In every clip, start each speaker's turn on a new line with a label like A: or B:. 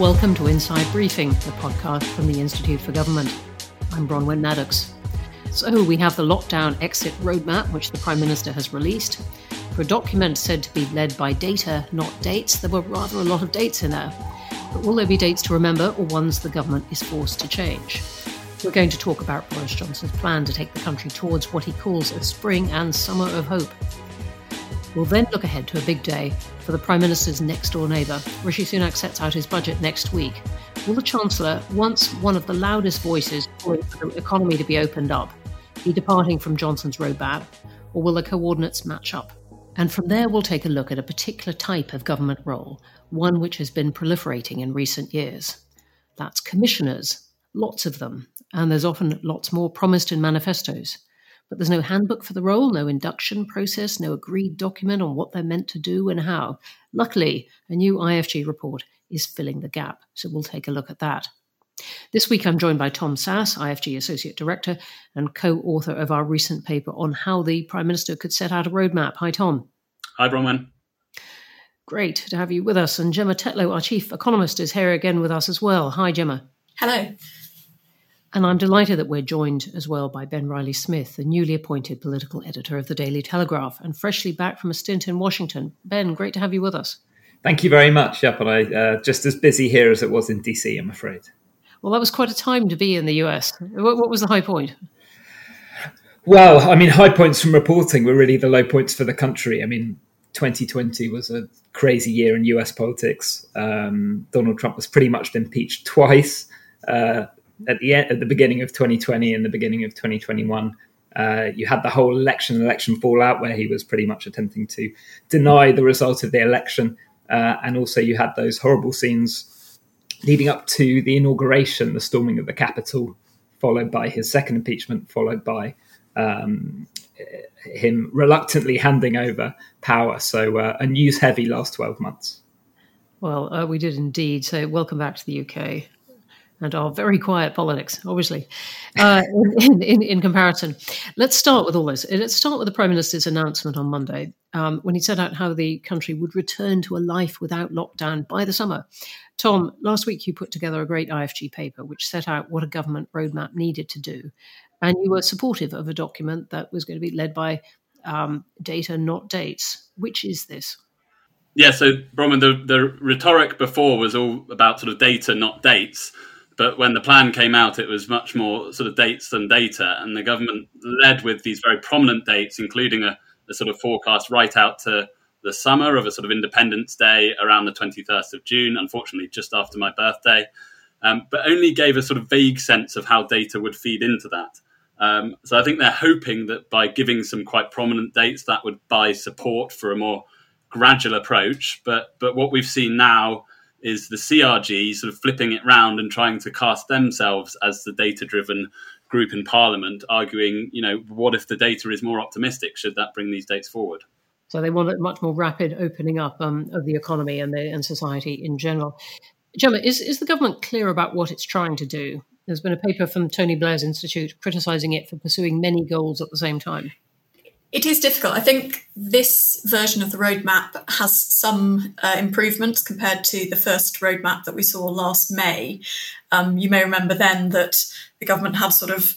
A: welcome to Inside Briefing, the podcast from the Institute for Government. I'm Bronwen Maddox. So, we have the lockdown exit roadmap, which the Prime Minister has released. For a document said to be led by data, not dates, there were rather a lot of dates in there. But will there be dates to remember or ones the government is forced to change? We're going to talk about Boris Johnson's plan to take the country towards what he calls a spring and summer of hope. We'll then look ahead to a big day for the Prime Minister's next door neighbour. Rishi Sunak sets out his budget next week. Will the Chancellor, once one of the loudest voices calling for the economy to be opened up, be departing from Johnson's roadmap, or will the coordinates match up? And from there, we'll take a look at a particular type of government role, one which has been proliferating in recent years. That's commissioners, lots of them, and there's often lots more promised in manifestos. But there's no handbook for the role, no induction process, no agreed document on what they're meant to do and how. Luckily, a new IFG report is filling the gap, so we'll take a look at that. This week, I'm joined by Tom Sasse, IFG Associate Director and co author of our recent paper on how the Prime Minister could set out a roadmap. Hi, Tom.
B: Hi, Bronwen.
A: Great to have you with us. And Gemma Tetlow, our Chief Economist, is here again with us as well. Hi, Gemma.
C: Hello.
A: And I'm delighted that we're joined as well by Ben Riley Smith, the newly appointed political editor of the Daily Telegraph and freshly back from a stint in Washington. Ben, great to have you with us.
D: Thank you very much. Yep, and I uh, just as busy here as it was in DC, I'm afraid.
A: Well, that was quite a time to be in the US. What, what was the high point?
D: Well, I mean, high points from reporting were really the low points for the country. I mean, 2020 was a crazy year in US politics. Um, Donald Trump was pretty much impeached twice. Uh, at the end, at the beginning of 2020 and the beginning of 2021. Uh, you had the whole election election fallout where he was pretty much attempting to deny the result of the election, uh, and also you had those horrible scenes leading up to the inauguration, the storming of the Capitol, followed by his second impeachment, followed by um, him reluctantly handing over power. So uh, a news heavy last 12 months.
A: Well, uh, we did indeed. So, welcome back to the UK and our very quiet politics, obviously, uh, in, in, in, comparison. Let's start with all this. Let's start with the Prime Minister's announcement on Monday um, when he set out how the country would return to a life without lockdown by the summer. Tom, last week you put together a great IFG paper which set out what a government roadmap needed to do. And you were supportive of a document that was going to be led by um, data, not dates. Which is this?
B: Yeah, so Bronwen, the, the rhetoric before was all about sort of data, not dates. But when the plan came out, it was much more sort of dates than data. And the government led with these very prominent dates, including a, a sort of forecast right out to the summer of a sort of Independence Day around the 21st of June, unfortunately, just after my birthday, um, but only gave a sort of vague sense of how data would feed into that. Um, so I think they're hoping that by giving some quite prominent dates, that would buy support for a more gradual approach. But but what we've seen now is the CRG sort of flipping it round and trying to cast themselves as the data driven group in Parliament, arguing, you know, what if the data is more optimistic? Should that bring these dates forward?
A: So they want a much more rapid opening up um, of the economy and, the, and society in general. Gemma, is, is the government clear about what it's trying to do? There's been a paper from Tony Blair's Institute criticising it for pursuing many goals at the same time.
C: It is difficult. I think this version of the roadmap has some uh, improvements compared to the first roadmap that we saw last May. Um, you may remember then that the government had sort of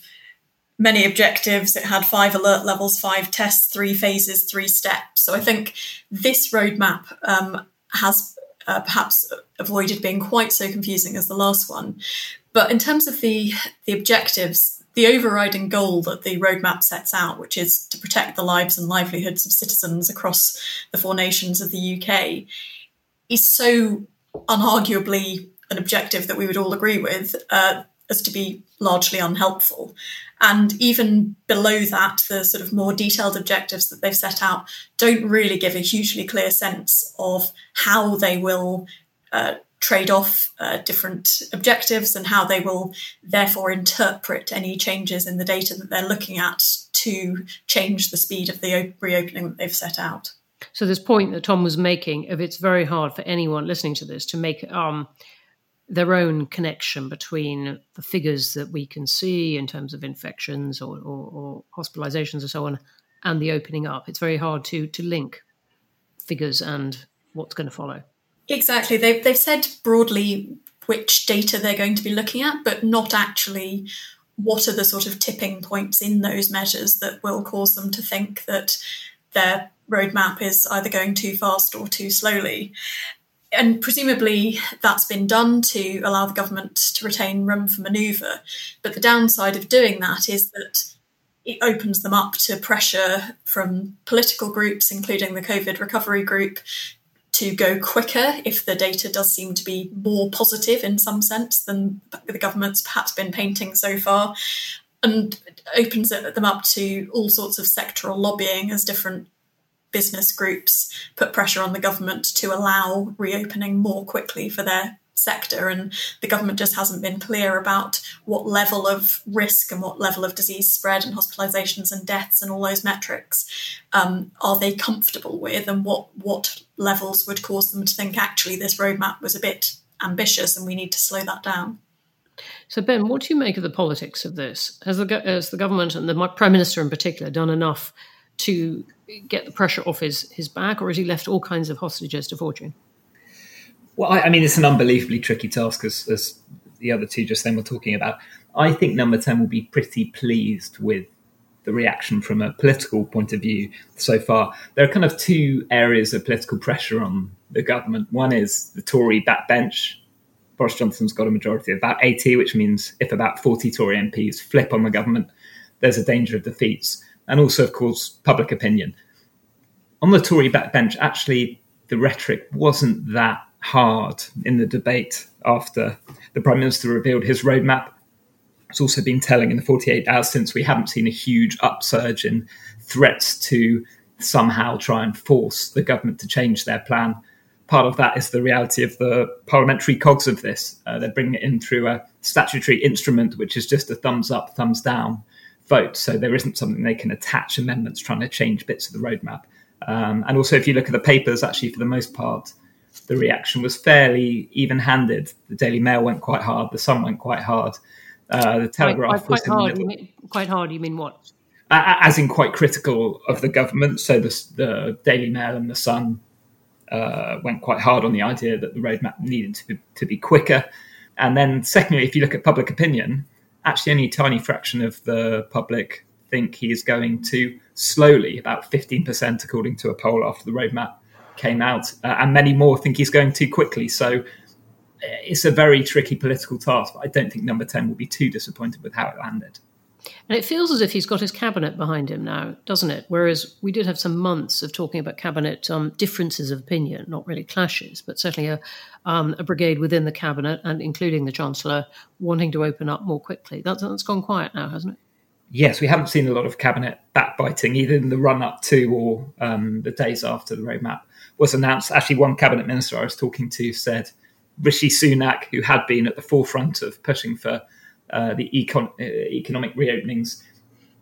C: many objectives. It had five alert levels, five tests, three phases, three steps. So I think this roadmap um, has uh, perhaps avoided being quite so confusing as the last one. But in terms of the the objectives, the overriding goal that the roadmap sets out, which is to protect the lives and livelihoods of citizens across the four nations of the UK, is so unarguably an objective that we would all agree with uh, as to be largely unhelpful. And even below that, the sort of more detailed objectives that they've set out don't really give a hugely clear sense of how they will uh, trade off uh, different objectives and how they will therefore interpret any changes in the data that they're looking at to change the speed of the reopening that they've set out.
A: So, this point that Tom was making of it's very hard for anyone listening to this to make um, their own connection between the figures that we can see in terms of infections or, or, or hospitalizations and so on and the opening up. It's very hard to to link figures and what's going to follow.
C: Exactly. They've, they've said broadly which data they're going to be looking at, but not actually what are the sort of tipping points in those measures that will cause them to think that their roadmap is either going too fast or too slowly. And presumably that's been done to allow the government to retain room for manoeuvre. But the downside of doing that is that it opens them up to pressure from political groups, including the COVID recovery group, to go quicker if the data does seem to be more positive in some sense than the government's perhaps been painting so far, and opens them up to all sorts of sectoral lobbying as different business groups put pressure on the government to allow reopening more quickly for their sector and the government just hasn't been clear about what level of risk and what level of disease spread and hospitalizations and deaths and all those metrics um, are they comfortable with and what what levels would cause them to think actually this roadmap was a bit ambitious and we need to slow that down
A: so ben what do you make of the politics of this? Has the, has the government and the prime minister in particular done enough to get the pressure off his, his back or has he left all kinds of hostages to fortune
D: well, I, I, mean, it's an unbelievably tricky task, as, as the other two just then were talking about. I think number 10 will be pretty pleased with the reaction from a political point of view so far. There are kind of two areas of political pressure on the government. One is the Tory backbench. Boris Johnson's got a majority of about 80, which means if about 40 Tory MPs flip on the government, there's a danger of defeats. And also, of course, public opinion. On the Tory backbench, actually, the rhetoric wasn't that hard in the debate after the Prime Minister revealed his roadmap. It's also been telling in the 48 hours since we haven't seen a huge upsurge in threats to somehow try and force the government to change their plan. Part of that is the reality of the parliamentary cogs of this. Uh, they're bringing it in through a statutory instrument, which is just a thumbs up, thumbs down vote. So there isn't something they can attach amendments trying to change bits of the roadmap. Um, and also, if you look at the papers, actually, for the most part, the reaction was fairly even-handed. The Daily Mail went quite hard. The Sun went quite hard. Uh, the Telegraph
A: quite, quite, quite hard. Mean, quite hard. You mean what?
D: Uh, as in quite critical of the government. So the, the Daily Mail and the Sun uh, went quite hard on the idea that the roadmap needed to be, to be quicker. And then, secondly, if you look at public opinion, actually only a tiny fraction of the public think he is going too slowly, about 15%, according to a poll after the roadmap came out, uh, and many more think he's going too quickly. So uh, it's a very tricky political task, but I don't think number 10 will be too disappointed with how it landed.
A: And it feels as if he's got his cabinet behind him now, doesn't it? Whereas we did have some months of talking about cabinet um, differences of opinion, not really clashes, but certainly a, um, a, brigade within the cabinet and including the chancellor wanting to open up more quickly. That's, that's gone quiet now, hasn't it?
D: yes, we haven't seen a lot of cabinet backbiting either in the run up to or um, the days after the roadmap was announced. Actually, one cabinet minister I was talking to said Rishi Sunak, who had been at the forefront of pushing for uh, the econ- uh, economic reopenings,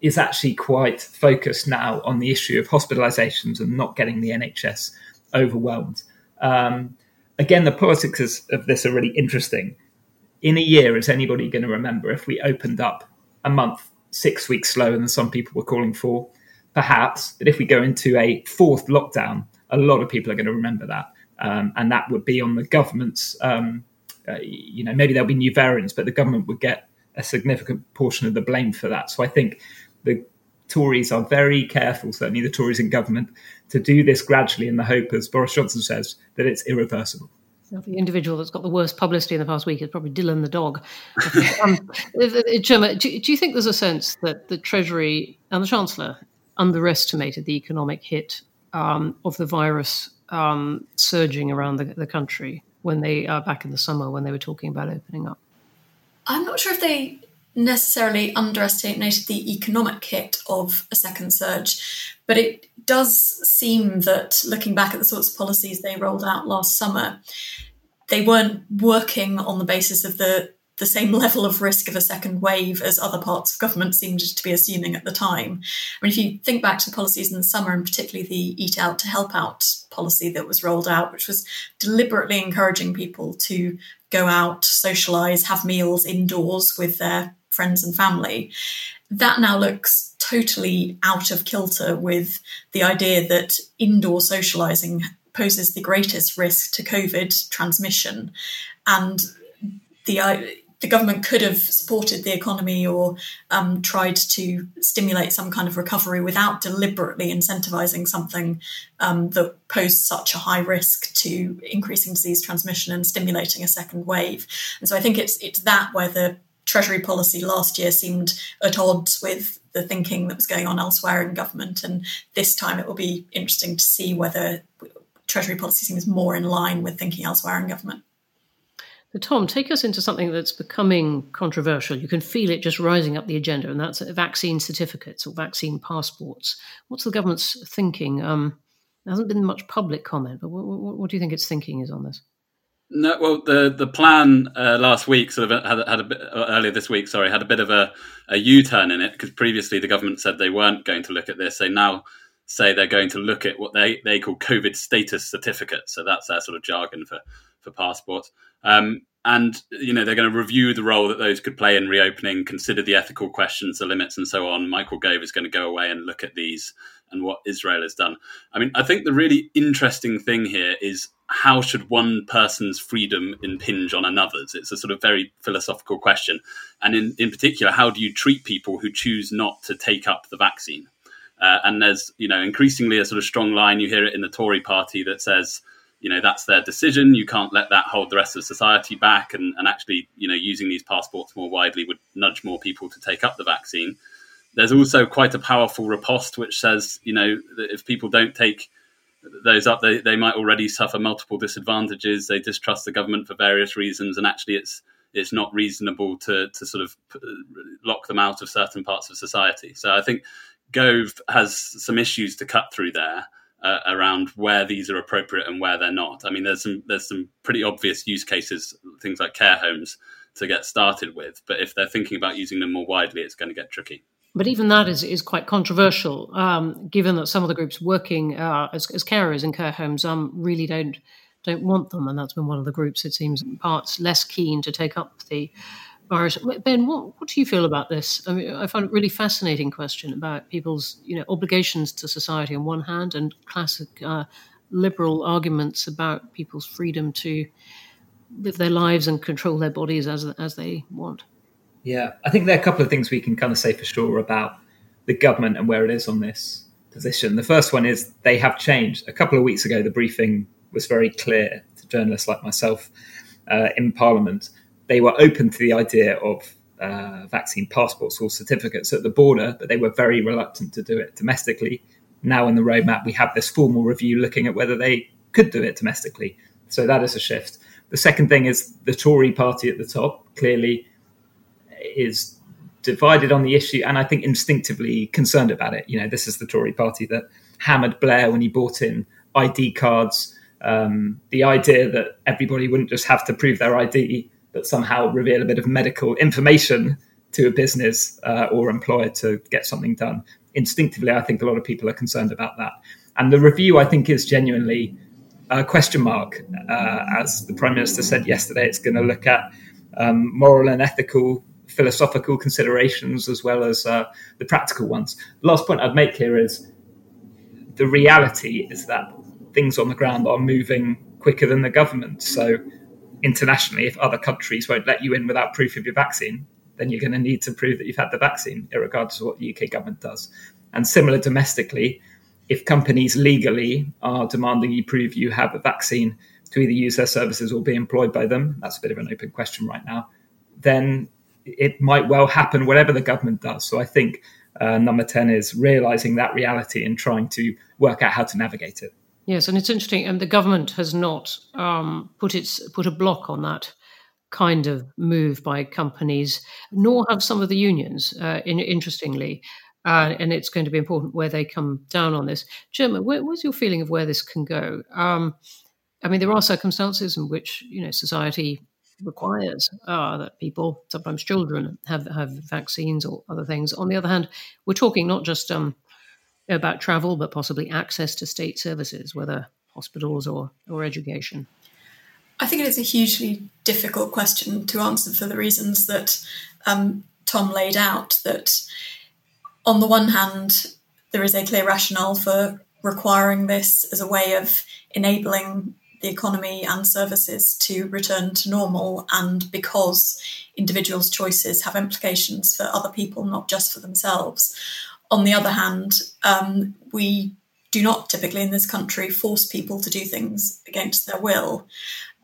D: is actually quite focused now on the issue of hospitalizations and not getting the NHS overwhelmed. Um, again, the politics of this are really interesting. In a year, is anybody going to remember if we opened up a month six weeks slower than some people were calling for, perhaps. But if we go into a fourth lockdown, a lot of people are going to remember that. Um, and that would be on the government's, um, uh, you know, maybe there'll be new variants, but the government would get a significant portion of the blame for that. So I think the Tories are very careful, certainly the Tories in government, to do this gradually in the hope, as Boris Johnson says, that it's irreversible
A: the individual that's got the worst publicity in the past week is probably Dilyn the dog. um, do, do, you think there's a sense that the Treasury and the Chancellor underestimated the economic hit um, of the virus um, surging around the, the, country when they uh, back in the summer when they were talking about opening up?
C: I'm not sure if they necessarily underestimated the economic hit of a second surge, but it does seem that looking back at the sorts of policies they rolled out last summer, they weren't working on the basis of the the same level of risk of a second wave as other parts of government seemed to be assuming at the time. I mean, if you think back to the policies in the summer, and particularly the Eat Out to Help Out policy that was rolled out, which was deliberately encouraging people to go out, socialise, have meals indoors with their friends and family, that now looks totally out of kilter with the idea that indoor socialising poses the greatest risk to COVID transmission. And the uh, the government could have supported the economy or um, tried to stimulate some kind of recovery without deliberately incentivizing something um, that posed such a high risk to increasing disease transmission and stimulating a second wave. And so I think it's it's that where the Treasury policy last year seemed at odds with the thinking that was going on elsewhere in government, and this time it will be interesting to see whether Treasury policy seems more in line with thinking elsewhere in government.
A: Tom, take us into something that's becoming controversial. You can feel it just rising up the agenda, and that's vaccine certificates or vaccine passports. What's the government's thinking? Um, there hasn't been much public comment, but what, what, what, do you think its thinking is on this?
B: No, well, the the plan uh, last week sort of had, had a bit uh, earlier this week. Sorry, had a bit of a, a U turn in it because previously the government said they weren't going to look at this. They now say they're going to look at what they, they call COVID status certificates. So that's their sort of jargon for for passports. Um, and you know they're going to review the role that those could play in reopening, consider the ethical questions, the limits, and so on. Michael Gove is going to go away and look at these and what Israel has done. I mean, I think the really interesting thing here is how should one person's freedom impinge on another's? It's a sort of very philosophical question, and in in particular, how do you treat people who choose not to take up the vaccine? Uh, and there's you know increasingly a sort of strong line. You hear it in the Tory party that says you know that's their decision. You can't let that hold the rest of society back. And, and actually you know using these passports more widely would nudge more people to take up the vaccine. There's also quite a powerful riposte which says you know that if people don't take those up they, they might already suffer multiple disadvantages. They distrust the government for various reasons. And actually it's it's not reasonable to to sort of lock them out of certain parts of society. So i think gove has some issues to cut through there uh, around where these are appropriate and where they're not. I mean, there's some there's some pretty obvious use cases, things like care homes, to get started with. But if they're thinking about using them more widely, it's going to get tricky.
A: But even that is, is quite controversial, um, given that some of the groups working uh, as, as carers in care homes um, really don't don't want them, and that's been one of the groups it seems parts less keen to take up the virus. Ben, what, what do you feel about this? I mean, I find it a really fascinating question about people's you know obligations to society on one hand, and classic uh, liberal arguments about people's freedom to live their lives and control their bodies as as they want.
D: Yeah, I think there are a couple of things we can kind of say for sure about the government and where it is on this position. The first one is they have changed. A couple of weeks ago, the briefing was very clear to journalists like myself uh, in Parliament they were open to the idea of uh, vaccine passports or certificates at the border, but they were very reluctant to do it domestically. Now, in the roadmap, we have this formal review looking at whether they could do it domestically. So that is a shift. The second thing is the Tory party at the top clearly is divided on the issue and I think instinctively concerned about it. You know, this is the Tory party that hammered Blair when he brought in ID cards. Um, the idea that everybody wouldn't just have to prove their ID but somehow reveal a bit of medical information to a business uh, or employer to get something done. Instinctively, I think a lot of people are concerned about that. And the review, I think, is genuinely a question mark. Uh, as the Prime Minister said yesterday, it's going to look at um, moral and ethical, philosophical considerations as well as uh, the practical ones. The last point I'd make here is the reality is that things on the ground are moving quicker than the government. So internationally, if other countries won't let you in without proof of your vaccine, then you're going to need to prove that you've had the vaccine, regardless of what the UK government does. And similar domestically, if companies legally are demanding you prove you have a vaccine to either use their services or be employed by them, that's a bit of an open question right now, then it might well happen whatever the government does. So I think uh, number 10 is realizing that reality and trying to work out how to navigate it.
A: Yes, and it's interesting. And the government has not um, put its put a block on that kind of move by companies, nor have some of the unions. Uh, in, interestingly, uh, and it's going to be important where they come down on this. Jim, where, what's your feeling of where this can go? Um, I mean, there are circumstances in which you know society requires uh, that people, sometimes children, have have vaccines or other things. On the other hand, we're talking not just um, about travel, but possibly access to state services, whether hospitals or, or education?
C: I think it is a hugely difficult question to answer for the reasons that um, Tom laid out. That on the one hand, there is a clear rationale for requiring this as a way of enabling the economy and services to return to normal, and because individuals' choices have implications for other people, not just for themselves. On the other hand, um, we do not typically in this country force people to do things against their will.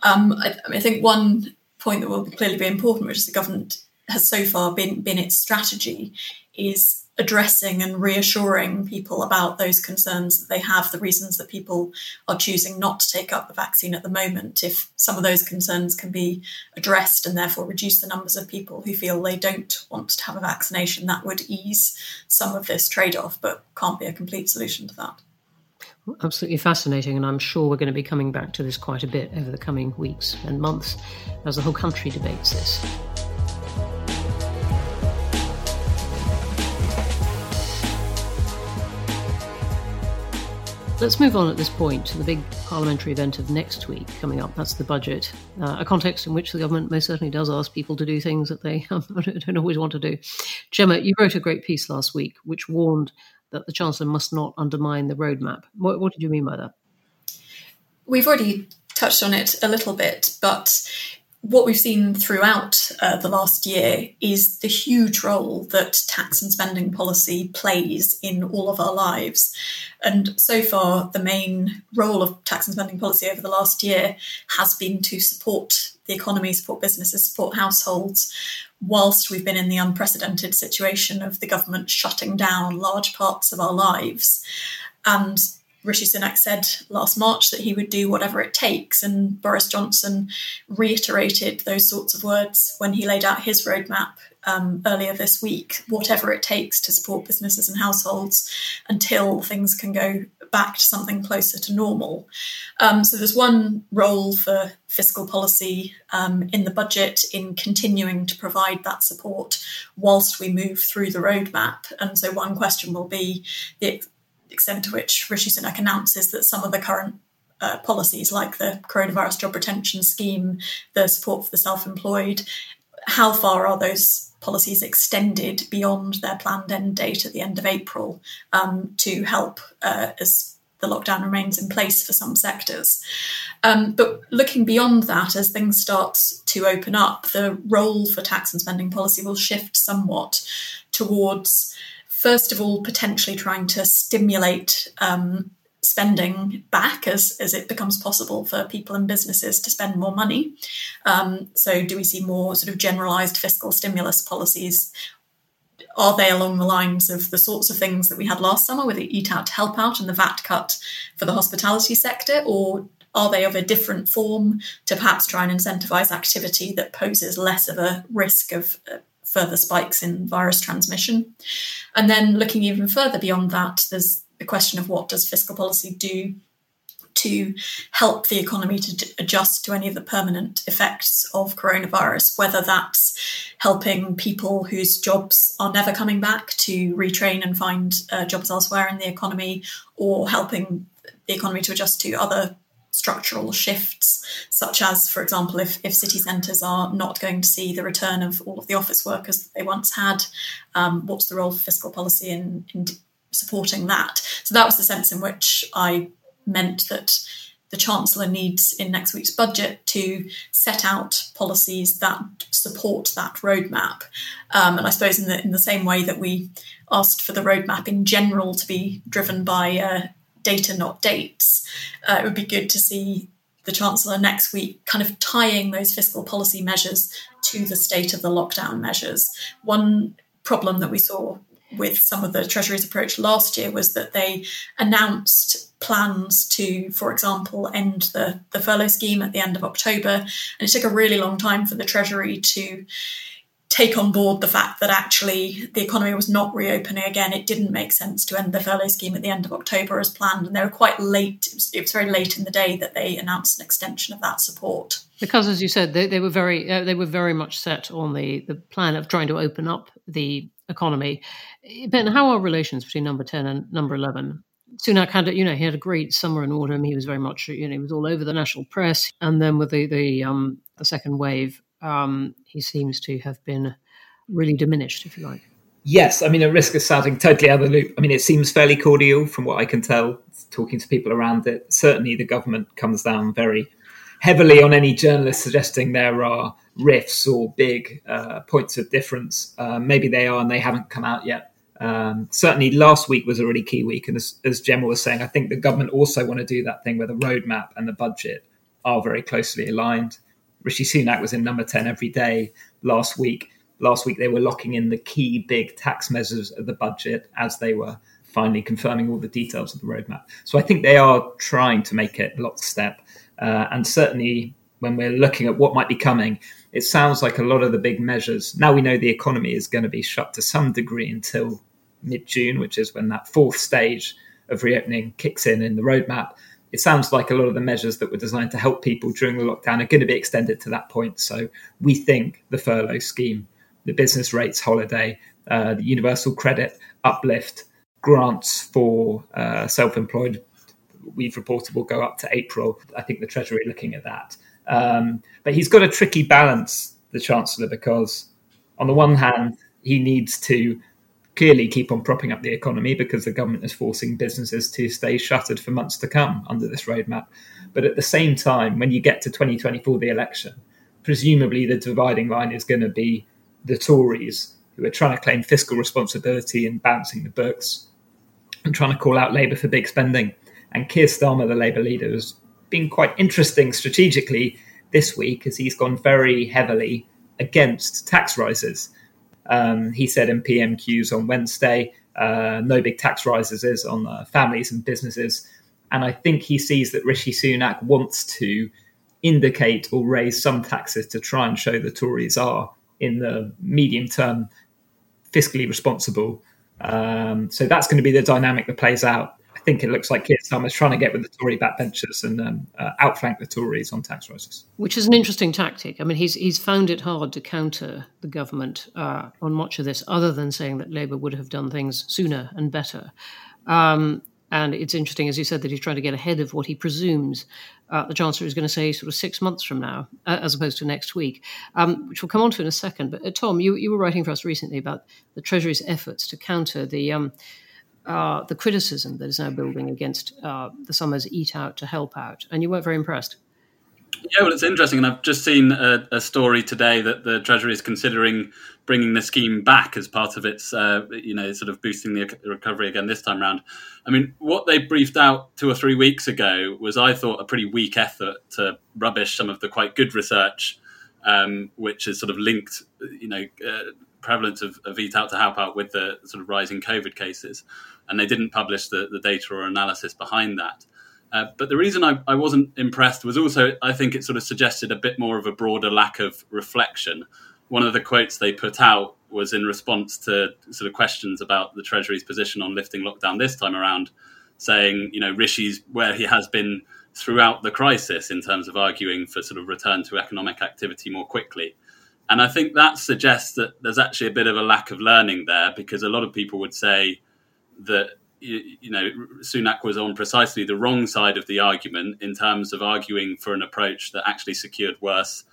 C: Um, I, I, think one point that will clearly be important, which the government has so far been been its strategy, is addressing and reassuring people about those concerns that they have, the reasons that people are choosing not to take up the vaccine at the moment. If some of those concerns can be addressed and therefore reduce the numbers of people who feel they don't want to have a vaccination, that would ease some of this trade off, but can't be a complete solution to that.
A: Absolutely fascinating, and I'm sure we're going to be coming back to this quite a bit over the coming weeks and months as the whole country debates this. Let's move on at this point to the big parliamentary event of next week coming up. That's the budget, uh, a context in which the government most certainly does ask people to do things that they don't always want to do. Gemma, you wrote a great piece last week which warned that the Chancellor must not undermine the roadmap. What, what did you mean by that?
C: We've already touched on it a little bit, but what we've seen throughout uh, the last year is the huge role that tax and spending policy plays in all of our lives. And so far, the main role of tax and spending policy over the last year has been to support the economy, support businesses, support households, whilst we've been in the unprecedented situation of the government shutting down large parts of our lives. And Rishi Sunak said last March that he would do whatever it takes, and Boris Johnson reiterated those sorts of words when he laid out his roadmap um, earlier this week whatever it takes to support businesses and households until things can go back to something closer to normal. Um, so there's one role for fiscal policy um, in the budget in continuing to provide that support whilst we move through the roadmap. And so one question will be the extent to which Rishi Sunak announces that some of the current uh, policies like the coronavirus job retention scheme, the support for the self employed, how far are those policies extended beyond their planned end date at the end of April um, to help uh, as the lockdown remains in place for some sectors. Um, but looking beyond that, as things start to open up, the role for tax and spending policy will shift somewhat towards, first of all, potentially trying to stimulate um, spending back as, as it becomes possible for people and businesses to spend more money. Um, so, do we see more sort of generalized fiscal stimulus policies? Are they along the lines of the sorts of things that we had last summer with the Eat Out to Help Out and the VAT cut for the hospitality sector? Or are they of a different form to perhaps try and incentivize activity that poses less of a risk of uh, further spikes in virus transmission? And then looking even further beyond that, there's the question of what does fiscal policy do to help the economy to adjust to any of the permanent effects of coronavirus, whether that's helping people whose jobs are never coming back to retrain and find uh, jobs elsewhere in the economy, or helping the economy to adjust to other structural shifts, such as, for example, if, if city centres are not going to see the return of all of the office workers that they once had, um, what's the role of fiscal policy in, in supporting that. So that was the sense in which I meant that the Chancellor needs in next week's budget to set out policies that support that roadmap. Um, and I suppose in the in the same way that we asked for the roadmap in general to be driven by uh, data, not dates, uh, it would be good to see the Chancellor next week kind of tying those fiscal policy measures to the state of the lockdown measures. One problem that we saw with some of the Treasury's approach last year was that they announced plans to, for example, end the, the furlough scheme at the end of October. And it took a really long time for the Treasury to take on board the fact that actually the economy was not reopening again. It didn't make sense to end the furlough scheme at the end of October as planned. And they were quite late, it was, it was very late in the day that they announced an extension of that support.
A: Because, as you said, they, they were very uh, they were very much set on the, the plan of trying to open up the economy. Ben, how are relations between number 10 and number 11? Sunak had, you know, he had a great summer and autumn. He was very much, you know, he was all over the national press. And then with the the, um, the second wave, um, he seems to have been really diminished, if you like.
D: Yes, I mean, at risk of sounding totally out of the loop, I mean, it seems fairly cordial from what I can tell, talking to people around it. Certainly, the government comes down very heavily on any journalist suggesting there are rifts or big uh, points of difference. Uh, maybe they are and they haven't come out yet. Um, certainly, last week was a really key week. And as, as Gemma was saying, I think the government also want to do that thing where the roadmap and the budget are very closely aligned. Rishi Sunak was in number 10 every day last week. Last week, they were locking in the key big tax measures of the budget as they were finally confirming all the details of the roadmap. So I think they are trying to make it lockstep. Uh, and certainly, when we're looking at what might be coming, it sounds like a lot of the big measures. Now we know the economy is going to be shut to some degree until mid June, which is when that fourth stage of reopening kicks in in the roadmap. It sounds like a lot of the measures that were designed to help people during the lockdown are going to be extended to that point. So we think the furlough scheme, the business rates holiday, uh, the universal credit uplift, grants for uh, self employed, we've reported will go up to April. I think the Treasury looking at that. Um, but he's got a tricky balance, the Chancellor, because on the one hand, he needs to clearly keep on propping up the economy because the government is forcing businesses to stay shuttered for months to come under this roadmap. But at the same time, when you get to 2024, the election, presumably the dividing line is going to be the Tories who are trying to claim fiscal responsibility and balancing the books and trying to call out Labour for big spending. And Keir Starmer, the Labour leader, has been quite interesting strategically this week as he's gone very heavily against tax rises. Um, he said in PMQs on Wednesday, uh, no big tax rises is on uh, families and businesses. And I think he sees that Rishi Sunak wants to indicate or raise some taxes to try and show the Tories are, in the medium term, fiscally responsible. Um, so that's going to be the dynamic that plays out think it looks like Keir Starmer's trying to get with the Tory backbenchers and um, uh, outflank the Tories on tax rises.
A: Which is an interesting tactic. I mean, he's he's found it hard to counter the government uh, on much of this, other than saying that Labour would have done things sooner and better. Um, and it's interesting, as you said, that he's trying to get ahead of what he presumes uh, the Chancellor is going to say sort of six months from now, uh, as opposed to next week, um, which we'll come on to in a second. But uh, Tom, you, you were writing for us recently about the Treasury's efforts to counter the um, the criticism that is now building against uh, the Summers Eat Out to Help Out, and you weren't very impressed.
B: Yeah, well, it's interesting, and I've just seen a, a, story today that the Treasury is considering bringing the scheme back as part of its, uh, you know, sort of boosting the recovery again this time round. I mean, what they briefed out two or three weeks ago was, I thought, a pretty weak effort to rubbish some of the quite good research, um, which is sort of linked, you know, uh, prevalence of, of Eat Out to Help Out with the sort of rising COVID cases and they didn't publish the, the data or analysis behind that. Uh, but the reason I, I, wasn't impressed was also I think it sort of suggested a bit more of a broader lack of reflection. One of the quotes they put out was in response to sort of questions about the Treasury's position on lifting lockdown this time around, saying, you know, Rishi's where he has been throughout the crisis in terms of arguing for sort of return to economic activity more quickly. And I think that suggests that there's actually a bit of a lack of learning there because a lot of people would say, that you know Sunak was on precisely the wrong side of the argument in terms of arguing for an approach that actually secured worse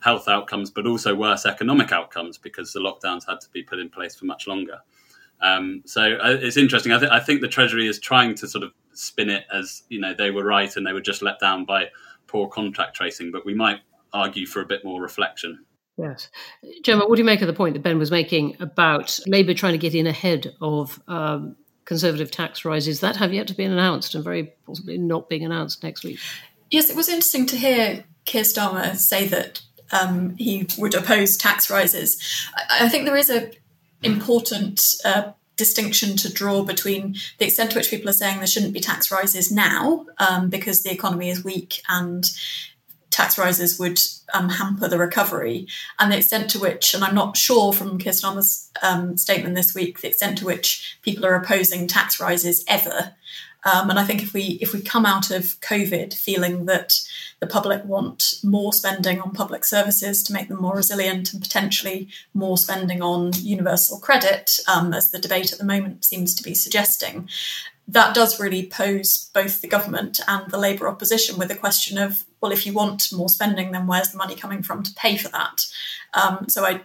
B: health outcomes, but also worse economic outcomes because the lockdowns had to be put in place for much longer. Um, so uh, it's interesting. I, th- I, think the Treasury is trying to sort of spin it as you know they were right and they were just let down by poor contact tracing, but we might argue for a bit more reflection.
A: Yes. Gemma, what do you make of the point that Ben was making about Labour trying to get in ahead of um, Conservative tax rises that have yet to be announced and very possibly not being announced next week.
C: Yes, it was interesting to hear Keir Starmer say that um, he would oppose tax rises. I, I think there is a important uh, distinction to draw between the extent to which people are saying there shouldn't be tax rises now um, because the economy is weak and tax rises would um, hamper the recovery, and the extent to which, and I'm not sure from Keir Starmer's um, statement this week, the extent to which people are opposing tax rises ever. Um, and I think if we if we come out of COVID feeling that the public want more spending on public services to make them more resilient and potentially more spending on universal credit, um, as the debate at the moment seems to be suggesting, that does really pose both the government and the Labour opposition with the question of, well, if you want more spending, then where's the money coming from to pay for that? Um, so I,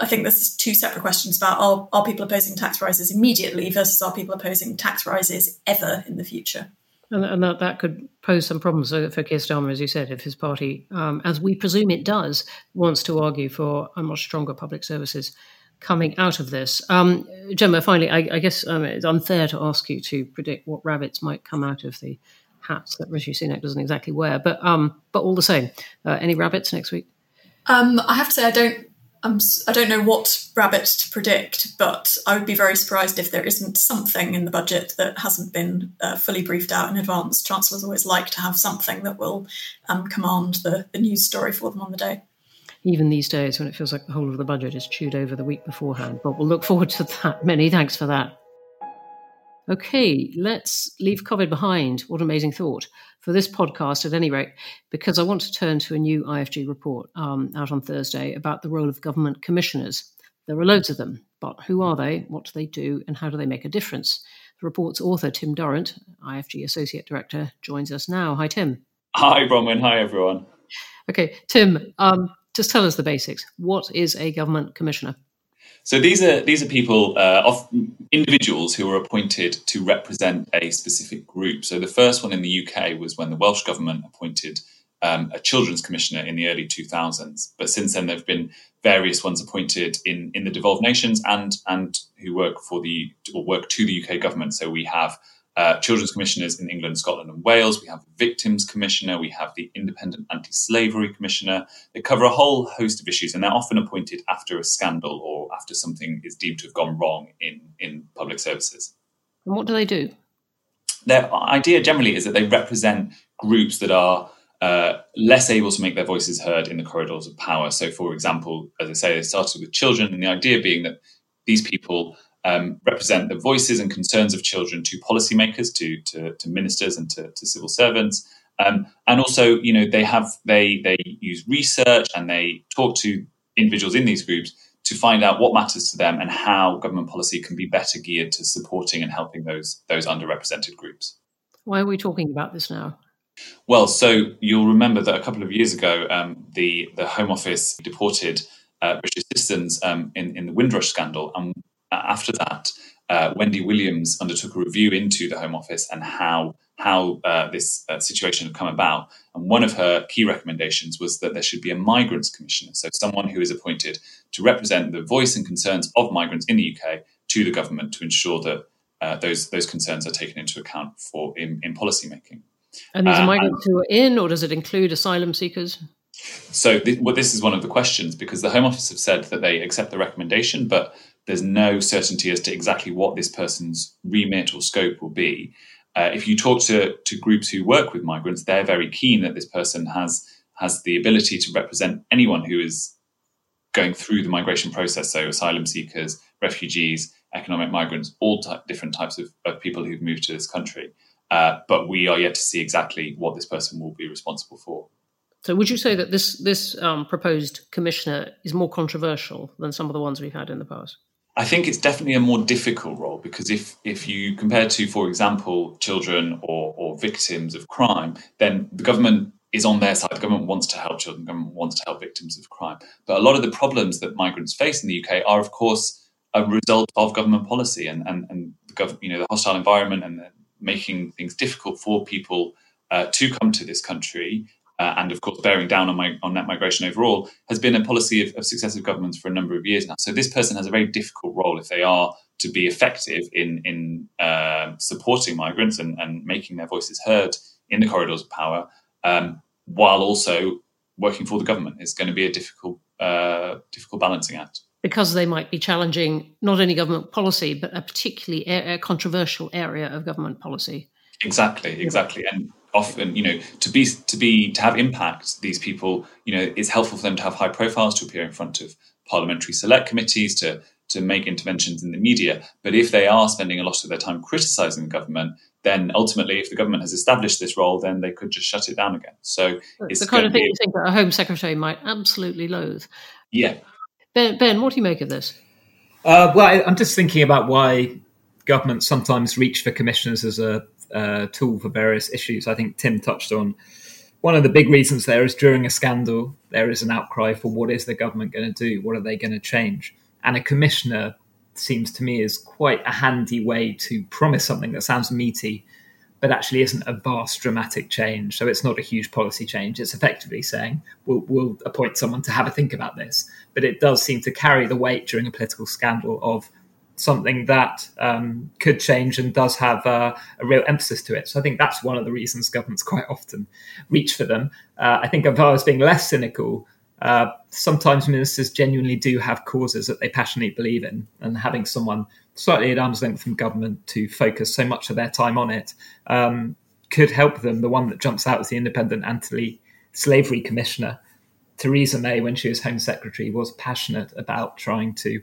C: I think there's two separate questions about are, are people opposing tax rises immediately versus are people opposing tax rises ever in the future?
A: And, and that, that could pose some problems for Keir Starmer, as you said, if his party, um, as we presume it does, wants to argue for a much stronger public services coming out of this. Um, Gemma, finally, I, I guess um, it's unfair to ask you to predict what rabbits might come out of the hats that Rishi Sunak doesn't exactly wear, but um, but all the same, uh, any rabbits next week?
C: Um, I have to say, I don't I'm, I don't know what rabbit to predict, but I would be very surprised if there isn't something in the budget that hasn't been uh, fully briefed out in advance. Chancellors always like to have something that will um, command the, the news story for them on the day.
A: Even these days, when it feels like the whole of the budget is chewed over the week beforehand. But we'll look forward to that. Many thanks for that. Okay, let's leave COVID behind. What an amazing thought for this podcast, at any rate, because I want to turn to a new IFG report um, out on Thursday about the role of government commissioners. There are loads of them, but who are they? What do they do? And how do they make a difference? The report's author, Tim Durrant, IFG Associate Director, joins us now. Hi, Tim.
E: Hi, Bronwen. Hi, everyone.
A: Okay, Tim, um, just tell us the basics. What is a government commissioner?
E: So these are these are people, uh, individuals who are appointed to represent a specific group. So the first one in the UK was when the Welsh government appointed um, a children's commissioner in the early 2000s. But since then, there have been various ones appointed in in the devolved nations and and who work for the or work to the UK government. So we have uh, children's commissioners in England, Scotland, and Wales. We have the Victims Commissioner. We have the Independent Anti Slavery Commissioner. They cover a whole host of issues, and they're often appointed after a scandal or after something is deemed to have gone wrong in, in public services.
A: And what do they do?
E: Their idea generally is that they represent groups that are uh, less able to make their voices heard in the corridors of power. So, for example, as I say, they started with children, and the idea being that these people um, represent the voices and concerns of children to policymakers, to, to, to ministers, and to, to civil servants. Um, and also, you know, they have they they use research and they talk to individuals in these groups to find out what matters to them and how government policy can be better geared to supporting and helping those those underrepresented groups.
A: Why are we talking about this now?
E: Well, so you'll remember that a couple of years ago, um, the the Home Office deported uh, British citizens um, in in the Windrush scandal, and after that, uh, Wendy Williams undertook a review into the Home Office and how how uh, this uh, situation had come about. And one of her key recommendations was that there should be a migrants commissioner, so someone who is appointed to represent the voice and concerns of migrants in the UK to the government to ensure that uh, those those concerns are taken into account for in, in policy making.
A: And these are uh, migrants who are in, or does it include asylum seekers?
E: So, th- well, this is one of the questions because the Home Office have said that they accept the recommendation, but there's no certainty as to exactly what this person's remit or scope will be. Uh, if you talk to, to groups who work with migrants, they're very keen that this person has has the ability to represent anyone who is going through the migration process. So asylum seekers, refugees, economic migrants, all different types of, of, people who've moved to this country. Uh, but we are yet to see exactly what this person will be responsible for.
A: So, would you say that this this um, proposed commissioner is more controversial than some of the ones we've had in the past?
E: I think it's definitely a more difficult role because if if you compare to, for example, children or, or victims of crime, then the government is on their side. The government wants to help children. The government wants to help victims of crime. But a lot of the problems that migrants face in the UK are, of course, a result of government policy and and, and the government, you know, the hostile environment and making things difficult for people uh, to come to this country uh, and of course bearing down on, my, on net migration overall, has been a policy of, of, successive governments for a number of years now. So this person has a very difficult role if they are to be effective in in uh, supporting migrants and, and, making their voices heard in the corridors of power, um, while also working for the government. It's going to be a difficult uh, difficult balancing act.
A: Because they might be challenging not only government policy, but a particularly a controversial area of government policy.
E: Exactly, exactly, and often you know to be to be to have impact these people you know it's helpful for them to have high profiles to appear in front of parliamentary select committees to to make interventions in the media. But if they are spending a lot of their time criticizing the government then ultimately if the government has established this role then they could just shut it down again. So
A: it's the kind of thing be, you think that a home secretary might absolutely loathe.
E: Yeah.
A: Ben, ben what do you make of this?
D: Uh, well i'm just thinking about why governments sometimes reach for commissioners as a uh, tool for various issues. I think Tim touched on one of the big reasons there is during a scandal, there is an outcry for what is the government going to do? What are they going to change? And a commissioner seems to me is quite a handy way to promise something that sounds meaty but actually isn't a vast dramatic change. So it's not a huge policy change. It's effectively saying we'll, we'll appoint someone to have a think about this. But it does seem to carry the weight during a political scandal of something that um, could change and does have a real emphasis to it. So I think that's one of the reasons governments quite often reach for them. Uh, I think if I was being less cynical, uh, sometimes ministers genuinely do have causes that they passionately believe in, and having someone slightly at arm's length from government to focus so much of their time on it um, could help them. The one that jumps out is the independent anti slavery commissioner, Theresa May, when she was Home Secretary, was passionate about trying to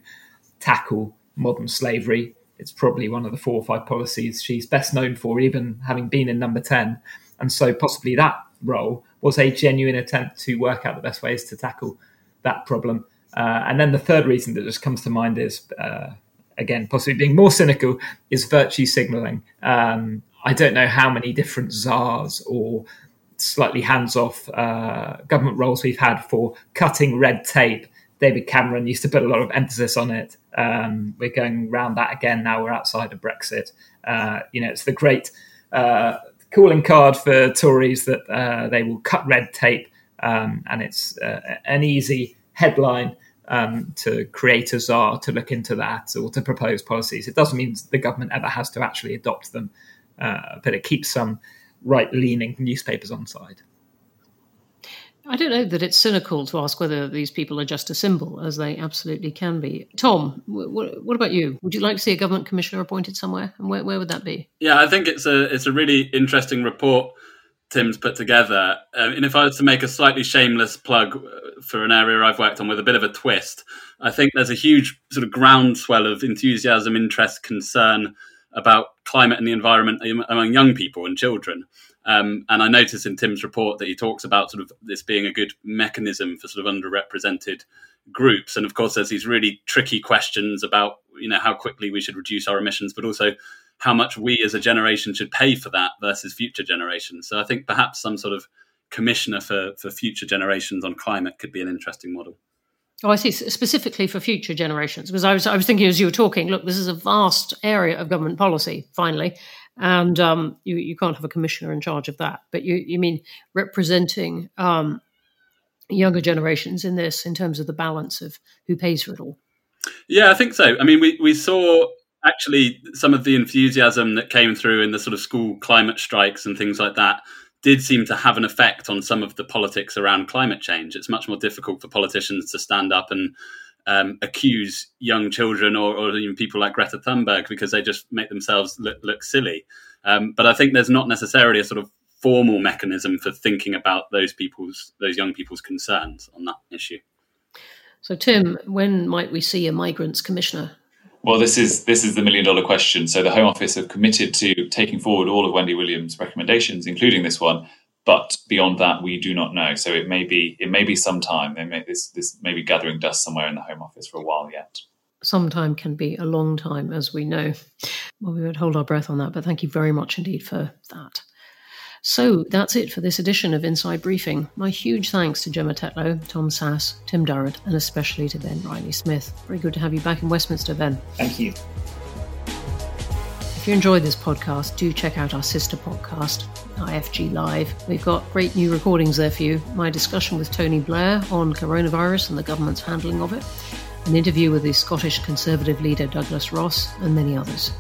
D: tackle modern slavery. It's probably one of the four or five policies she's best known for, even having been in number 10. And so possibly that role was a genuine attempt to work out the best ways to tackle that problem. Uh, and then the third reason that just comes to mind is, uh, again, possibly being more cynical, is virtue signaling. Um, I don't know how many different czars or slightly hands off uh, government roles we've had for cutting red tape. David Cameron used to put a lot of emphasis on it. Um, we're going around that again now. We're outside of Brexit. Uh, you know, it's the great uh, calling card for Tories that uh, they will cut red tape, um, and it's uh, an easy headline um, to create a czar to look into that or to propose policies. It doesn't mean the government ever has to actually adopt them, uh, but it keeps some right-leaning newspapers on side.
A: I don't know that it's cynical to ask whether these people are just a symbol, as they absolutely can be. Tom, what, about you? Would you like to see a government commissioner appointed somewhere, and where, where would that be?
B: Yeah, I think it's a it's a really interesting report Tim's put together. Um, and if I was to make a slightly shameless plug uh, for an area I've worked on with a bit of a twist, I think there's a huge sort of groundswell of enthusiasm, interest, concern about climate and the environment among young people and children. Um, and I noticed in Tim's report that he talks about sort of this being a good mechanism for sort of underrepresented groups. And of course, there's these really tricky questions about you know how quickly we should reduce our emissions, but also how much we as a generation should pay for that versus future generations. So I think perhaps some sort of commissioner for for future generations on climate could be an interesting model.
A: Oh, I see. Specifically for future generations, because I was I was thinking as you were talking. Look, this is a vast area of government policy. Finally, and um, you you can't have a commissioner in charge of that. But you you mean representing um, younger generations in this in terms of the balance of who pays for it all?
B: Yeah, I think so. I mean, we we saw actually some of the enthusiasm that came through in the sort of school climate strikes and things like that did seem to have an effect on some of the politics around climate change. It's much more difficult for politicians to stand up and um, accuse young children or, or, even people like Greta Thunberg because they just make themselves look, look silly. Um, but I think there's not necessarily a sort of formal mechanism for thinking about those people's those young people's concerns on that issue.
A: So, Tim, when might we see a migrants commissioner?
E: Well, this is this is the million dollar question. So the Home Office have committed to taking forward all of Wendy Williams' recommendations, including this one. But beyond that, we do not know. So it may be it may be some time. May this this may be gathering dust somewhere in the Home Office for a while yet.
A: Some time can be a long time, as we know. Well, we won't hold our breath on that, but thank you very much indeed for that. So that's it for this edition of Inside Briefing. My huge thanks to Gemma Tetlow, Tom Sasse, Tim Durrant, and especially to Ben Riley Smith. Very good to have you back in Westminster, Ben.
D: Thank you.
A: If you enjoyed this podcast, do check out our sister podcast, IFG Live. We've got great new recordings there for you. My discussion with Tony Blair on coronavirus and the government's handling of it, an interview with the Scottish Conservative leader Douglas Ross, and many others.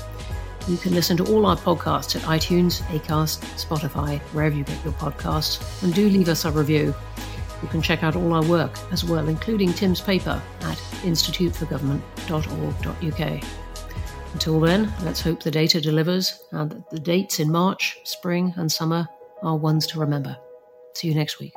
A: You can listen to all our podcasts at iTunes, Acast, Spotify, wherever you get your podcasts, and do leave us a review. You can check out all our work as well, including Tim's paper at instituteforgovernment.org.uk. Until then, let's hope the data delivers and that the dates in March, spring, and summer are ones to remember. See you next week.